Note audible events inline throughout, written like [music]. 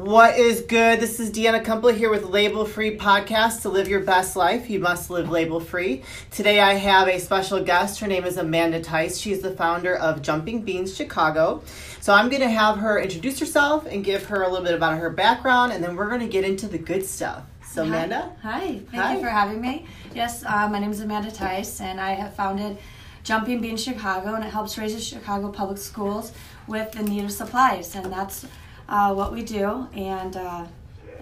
What is good? This is Deanna Kuempel here with Label Free Podcast. To live your best life, you must live label free. Today I have a special guest. Her name is Amanda Tice. She's the founder of Jumping Beans Chicago. So I'm going to have her introduce herself and give her a little bit about her background, and then we're going to get into the good stuff. So, Amanda? Hi. Hi. Thank Hi. you for having me. Yes, uh, my name is Amanda Tice, and I have founded Jumping Beans Chicago, and it helps raise the Chicago public schools with the need of supplies, and that's uh, what we do, and uh,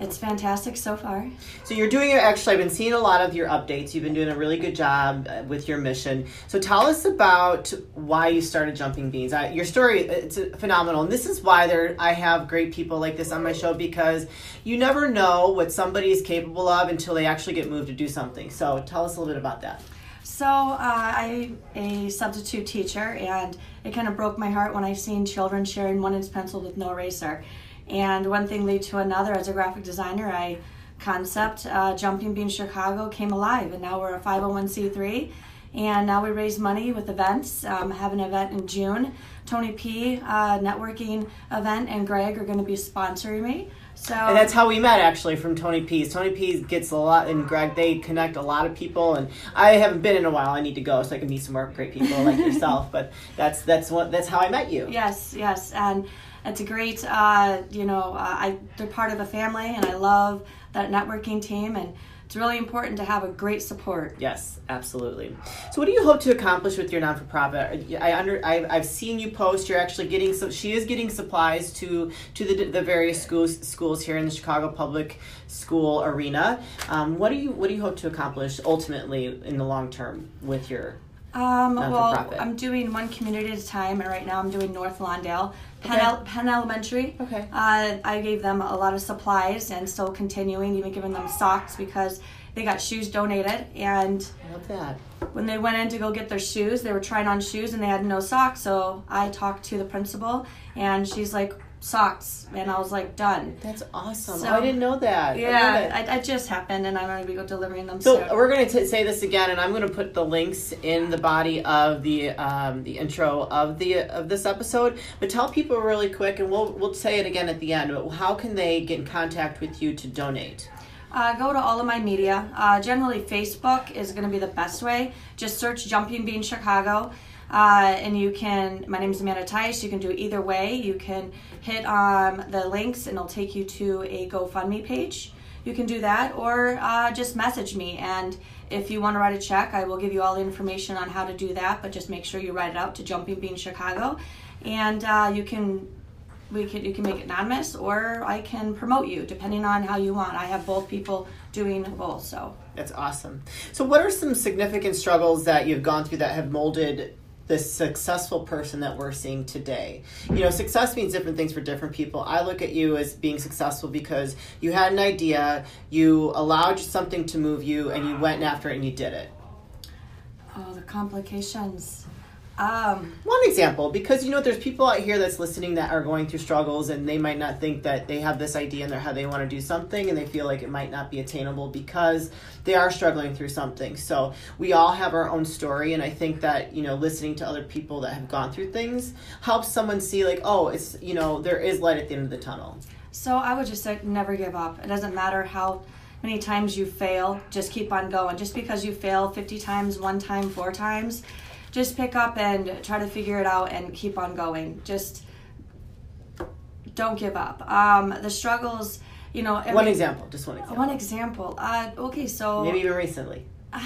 it's fantastic so far. So you're doing it. Actually, I've been seeing a lot of your updates. You've been doing a really good job uh, with your mission. So tell us about why you started Jumping Beans. I, your story it's uh, phenomenal, and this is why there I have great people like this on my show because you never know what somebody is capable of until they actually get moved to do something. So tell us a little bit about that. So uh, I'm a substitute teacher, and it kind of broke my heart when I seen children sharing one inch pencil with no eraser. And one thing led to another. As a graphic designer, I concept uh, Jumping Bean Chicago came alive, and now we're a 501c3. And now we raise money with events. Um, have an event in June. Tony P. Uh, networking event and Greg are going to be sponsoring me. So And that's how we met, actually, from Tony P's. Tony P's gets a lot, and Greg, they connect a lot of people. And I haven't been in a while. I need to go so I can meet some more great people like [laughs] yourself. But that's that's what that's how I met you. Yes, yes, and it's a great, uh, you know, uh, I they're part of a family, and I love that networking team, and it's really important to have a great support. Yes, absolutely. So, what do you hope to accomplish with your non-for-profit? I under I've, I've seen you post. You're actually getting so she is getting supplies to to the, the various schools schools here in the Chicago public school arena. Um, what do you what do you hope to accomplish ultimately in the long term with your Um, well, I'm doing one community at a time, and right now I'm doing North Lawndale, Penn, Okay. El- Penn Elementary. Okay. Uh, I gave them a lot of supplies, and still continuing, even giving them socks because they got shoes donated, and I love that. when they went in to go get their shoes, they were trying on shoes and they had no socks. So I talked to the principal, and she's like, "Socks," and I was like, "Done." That's awesome. So- oh, I didn't know that. Yeah, it. I, I just happened, and I'm going to be delivering them So soon. we're going to say this again, and I'm going to put the links in the body of the um, the intro of the of this episode. But tell people really quick, and we'll we'll say it again at the end. But how can they get in contact with you to donate? Uh, go to all of my media. Uh, generally, Facebook is going to be the best way. Just search Jumping Bean Chicago. Uh, and you can, my name is Amanda Tice. You can do it either way. You can hit um, the links and it'll take you to a GoFundMe page. You can do that or uh, just message me. And if you want to write a check, I will give you all the information on how to do that. But just make sure you write it out to Jumping Bean Chicago. And uh, you can we can you can make it anonymous or I can promote you depending on how you want. I have both people doing both, so That's awesome. So, what are some significant struggles that you've gone through that have molded this successful person that we're seeing today? You know, success means different things for different people. I look at you as being successful because you had an idea, you allowed something to move you, and you went after it and you did it. oh the complications. Um One example, because you know, there's people out here that's listening that are going through struggles and they might not think that they have this idea in their head they want to do something and they feel like it might not be attainable because they are struggling through something. So we all have our own story, and I think that you know, listening to other people that have gone through things helps someone see like, oh, it's you know, there is light at the end of the tunnel. so I would just say never give up. It doesn't matter how many times you fail, just keep on going. Just because you fail 50 times, one time, four times, just pick up and try to figure it out and keep on going. Just don't give up. Um the struggles, you know, every, one example, just one example. One example. Uh okay, so Maybe even recently. [sighs]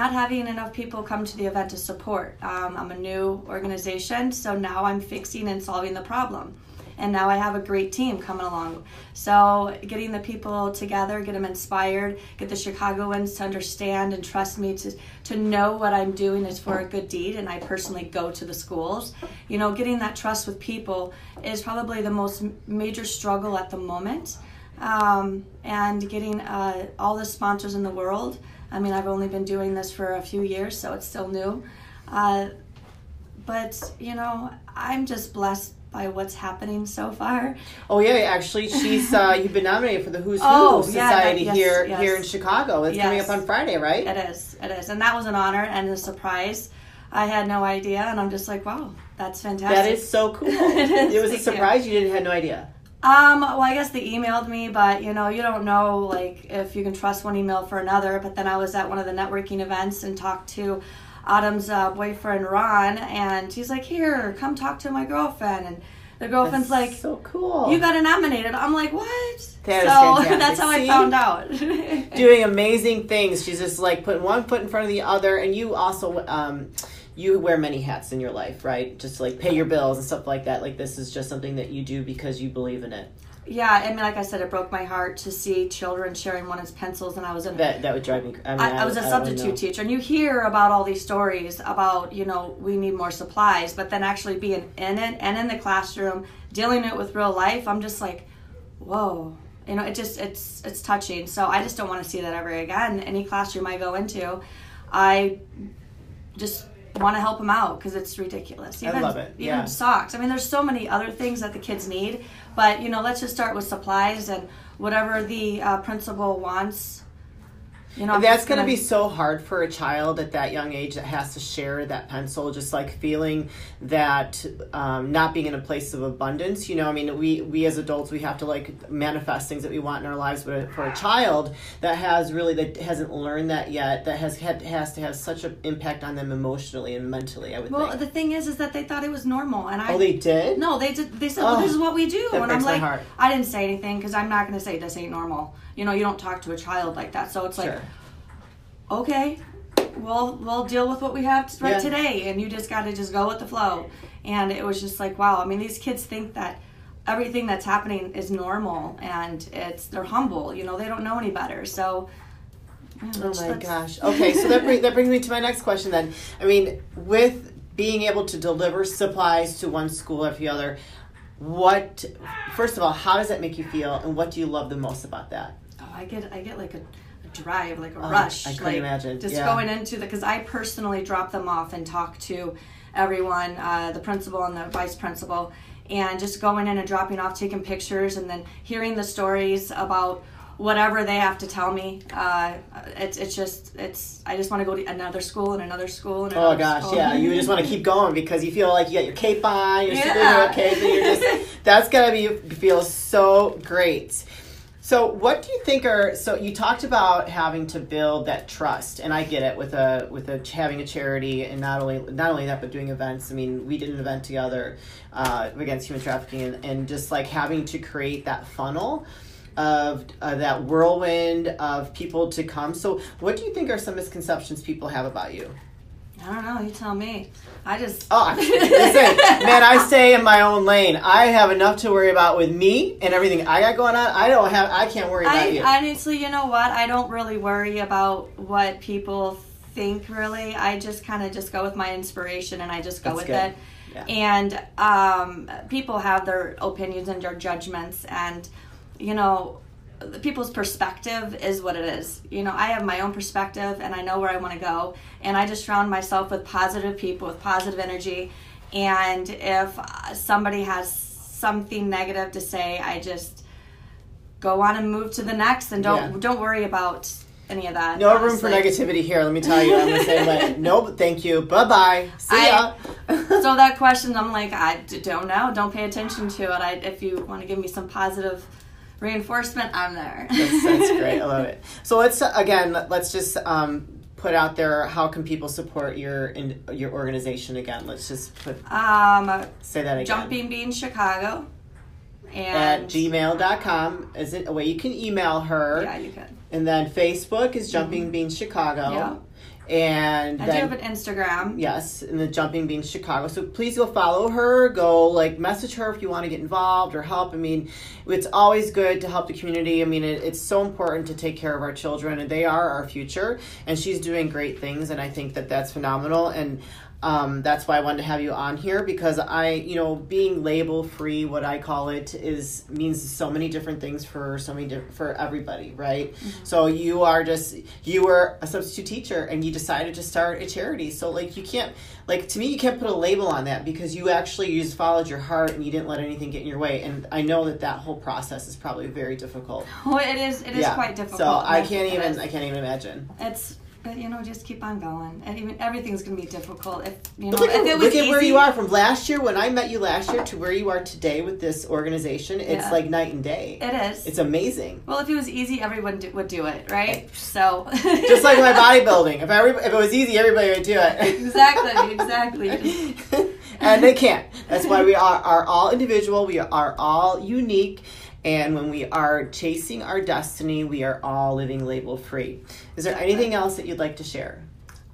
not having enough people come to the event to support. Um, I'm a new organization, so now I'm fixing and solving the problem. And now I have a great team coming along. So, getting the people together, get them inspired, get the Chicagoans to understand and trust me to, to know what I'm doing is for a good deed. And I personally go to the schools. You know, getting that trust with people is probably the most major struggle at the moment. Um, and getting uh, all the sponsors in the world. I mean, I've only been doing this for a few years, so it's still new. Uh, but, you know, I'm just blessed by what's happening so far. Oh yeah, actually, she's uh, [laughs] you've been nominated for the Who's Who Oh, yeah, that- Society yes, here yes. here in Chicago. It's coming up on Friday, right? It is, it is. And that was an honor and a surprise. I had no idea, and I'm just like, wow, that's fantastic. That is so [laughs] cool. It is, it was a thank you. surprise. You. didn't had no idea. Um, well, I guess they emailed me, but you know, you don't know like if you can trust one email for another. But then I was at one of the networking events and talked to Autumn's uh, boyfriend Ron, and he's like, "Here, come talk to my girlfriend." And the girlfriend's That's like, so cool. "You got nominated." I'm like, "What?" That is so [laughs] that's how I found out. [laughs] [laughs] doing amazing things. She's just like putting one foot in front of the other, and you also um, you wear many hats in your life, right? Just like pay your bills and stuff like that. Like this is just something that you do because you believe in it. Yeah, I mean, like I said, it broke my heart to see children sharing one of his pencils, and I was in That that would drive me. I, mean, I, I was a I substitute teacher, and you hear about all these stories about you know we need more supplies, but then actually being in it and in the classroom, dealing it with real life, I'm just like, whoa, you know, it just it's it's touching. So I just don't want to see that ever again. Any classroom I go into, I just want to help them out because it's ridiculous. I love it, Even yeah. socks. I mean, there's so many other things that the kids need, but you know, let's just start with supplies and whatever the uh, principal wants. You know, That's going to be so hard for a child at that young age that has to share that pencil, just like feeling that um, not being in a place of abundance. You know, I mean, we we as adults we have to like manifest things that we want in our lives, but for a child that has really that hasn't learned that yet, that has had has to have such an impact on them emotionally and mentally. I would Well, think. the thing is, is that they thought it was normal, and I. oh, they did. no, they did. They said, "Well, Oh, this is what we do," and I'm like. I didn't say anything because I'm not going to say this ain't normal. You know, you don't talk to a child like that, so it's like, Sure. okay, we'll we'll deal with what we have right Yeah. today, and you just got to just go with the flow. And it was just like, wow. I mean, these kids think that everything that's happening is normal, and it's they're humble. You know, they don't know any better. So. yeah, Oh my gosh. Okay, so that bring, [laughs] that brings me to my next question then. I mean, with being able to deliver supplies to one school after the other, what first of all, how does that make you feel and what do you love the most about that? Oh, I get I get like a, a drive, like a Oh, rush. I couldn't like, imagine. Just Yeah. going into the because I personally drop them off and talk to everyone, uh, the principal and the vice principal, and just going in and dropping off, taking pictures, and then hearing the stories about whatever they have to tell me. Uh, it's it's just it's I just want to go to another school and another school and Oh gosh, school. yeah. You just want to keep going because you feel like you got your cape on, your Yeah. superhero cape, and you're just [laughs] that's gotta be feel so great. So, what do you think are so? You talked about having to build that trust, and I get it with a with a having a charity, and not only not only that, but doing events. I mean, we did an event together uh, against human trafficking, and, and just like having to create that funnel of uh, that whirlwind of people to come. So, what do you think are some misconceptions people have about you? I don't know. You tell me. I just Oh, [laughs] listen, man, I stay in my own lane. I have enough to worry about with me and everything I got going on. I don't have. I can't worry about I you. honestly, you know what? I don't really worry about what people think. Really, I just kind of just go with my inspiration and I just go That's with good. it. Yeah. And um, people have their opinions and their judgments, and you know, people's perspective is what it is. You know, I have my own perspective, and I know where I want to go, and I just surround myself with positive people with positive energy. And if somebody has something negative to say, I just go on and move to the next and don't Yeah. don't worry about any of that. no room for negativity here. Let me tell you, I'm the same way. Nope, thank you. Bye bye. See ya. [laughs] so that question, I'm like, I don't know. Don't pay attention to it. I, if you want to give me some positive reinforcement, I'm there. that's, that's great. I love it. [laughs] So let's again. let- Let's just um, put out there. How can people support your in, your organization again? Let's just put um, say that again. Jumping Bean Chicago. And at gmail.com is it a way you can email her yeah, you can. and then facebook is jumping Bean chicago Yeah. And I do have an Instagram. yes and the jumping beans chicago. So please go follow her. Go like message her if you want to get involved or help. I mean it's always good to help the community. I mean it, it's so important to take care of our children. And they are our future and she's doing great things and i think that that's phenomenal. And um, that's why I wanted to have you on here because I, you know, being label free, what I call it, is means so many different things for so many diff- for everybody, right? So you are just you were a substitute teacher and you decided to start a charity. So like you can't like to me you can't put a label on that because you actually you just followed your heart and you didn't let anything get in your way. And I know that that whole process is probably very difficult. [laughs] Well, it is. It is yeah. quite difficult. So I can't even. I can't even imagine. It's but you know, just keep on going. And even everything's gonna be difficult. If you know, look, if at, look at easy, where you are from last year when I met you last year to where you are today with this organization. It's Yeah. like night and day. It is. It's amazing. well, if it was easy, everyone do, would do it, right? So [laughs] Just like my bodybuilding. If every, if it was easy, everybody would do it. exactly, [laughs] exactly. And they can't. That's why we are, are all individual. We are all unique. And when we are chasing our destiny, we are all living label free. Is there anything else that you'd like to share?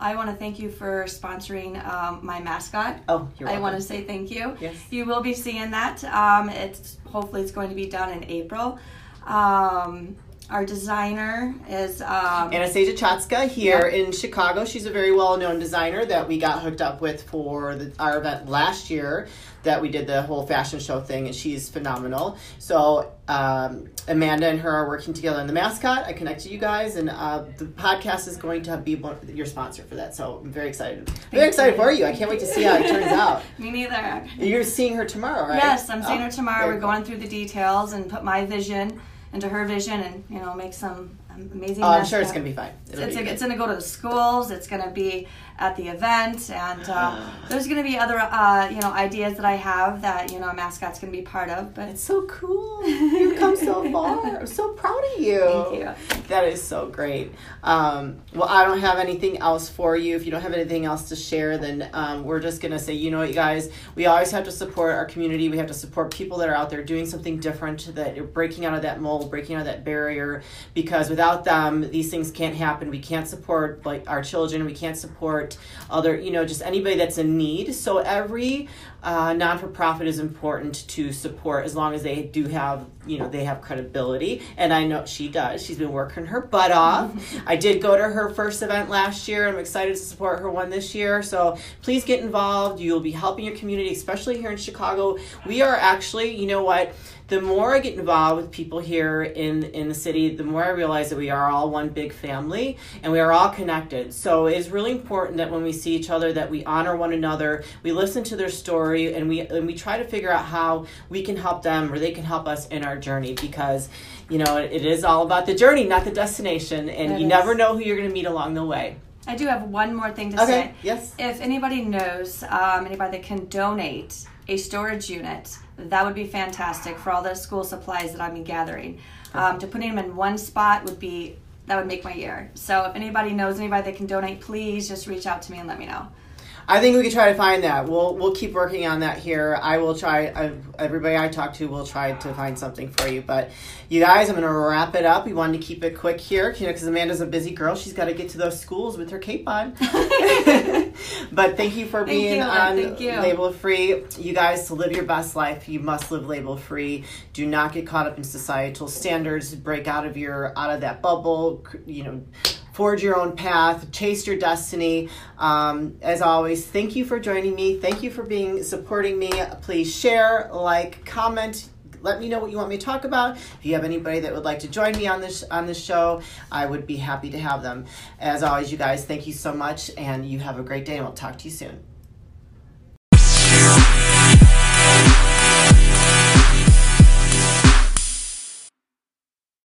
I want to thank you for sponsoring um, my mascot. Oh, you're right. I want to say thank you. Yes. You will be seeing that. Um, it's hopefully it's going to be done in April. Um, our designer is um, Anastasia Chatska here in Chicago. She's a very well known designer that we got hooked up with for the, our event last year that we did the whole fashion show thing, and she's phenomenal. So, um, Amanda and her are working together on the mascot. I connected you guys, and uh, the podcast is going to be one, your sponsor for that. So, I'm very excited. very excited for you. I can't wait to see how it turns out. [laughs] me neither. You're seeing her tomorrow, right? Yes, I'm seeing Oh, her tomorrow. We're cool. going through the details and put my vision into her vision, and you know, make some amazing. Oh, I'm sure it's going to be fine. It'll It's, be it's going to go to the schools. It's going to be at the event, and uh, [sighs] there's going to be other, uh, you know, ideas that I have that you know, a mascot's going to be part of. But It's so cool. You've come so [laughs] far. I'm so proud of you. Thank you. That is so great. Um, well, I don't have anything else for you. If you don't have anything else to share, then um, we're just going to say, you know what, you guys, we always have to support our community. We have to support people that are out there doing something different, that are breaking out of that mold, breaking out of that barrier, because without them, these things can't happen. We can't support like our children. We can't support other, you know, just anybody that's in need. So every uh, non for profit is important to support as long as they do have, you know, they have credibility. And I know she does. She's been working her butt off. I did go to her first event last year. I'm excited to support her one this year. So please get involved. You'll be helping your community, especially here in Chicago. We are actually, you know what? the more I get involved with people here in in the city, the more I realize that we are all one big family and we are all connected. So it's really important that when we see each other, that we honor one another, we listen to their story, and we and we try to figure out how we can help them or they can help us in our journey because. You know, it, it is all about the journey, not the destination, and It you is. never know who you're going to meet along the way. I do have one more thing to Okay. say. Yes. If anybody knows um, anybody that can donate a storage unit, that would be fantastic for all the school supplies that I've been gathering. Um, to putting them in one spot would be that would make my year. So if anybody knows anybody that can donate, please just reach out to me and let me know. I think we could try to find that. We'll we'll keep working on that here. I will try. I, everybody I talk to will try to find something for you. But you guys, I'm going to wrap it up. We wanted to keep it quick here, you know, because Amanda's a busy girl. She's got to get to those schools with her cape on. [laughs] [laughs] [laughs] but thank you for being you, on. Label Free. You guys, to live your best life, you must live label free. Do not get caught up in societal standards. Break out of your out of that bubble. You know forge your own path, chase your destiny. Um, as always, thank you for joining me. Thank you for being supporting me. Please share, like, comment. Let me know what you want me to talk about. If you have anybody that would like to join me on this on this show, I would be happy to have them. As always, you guys, thank you so much, and you have a great day. And we'll talk to you soon.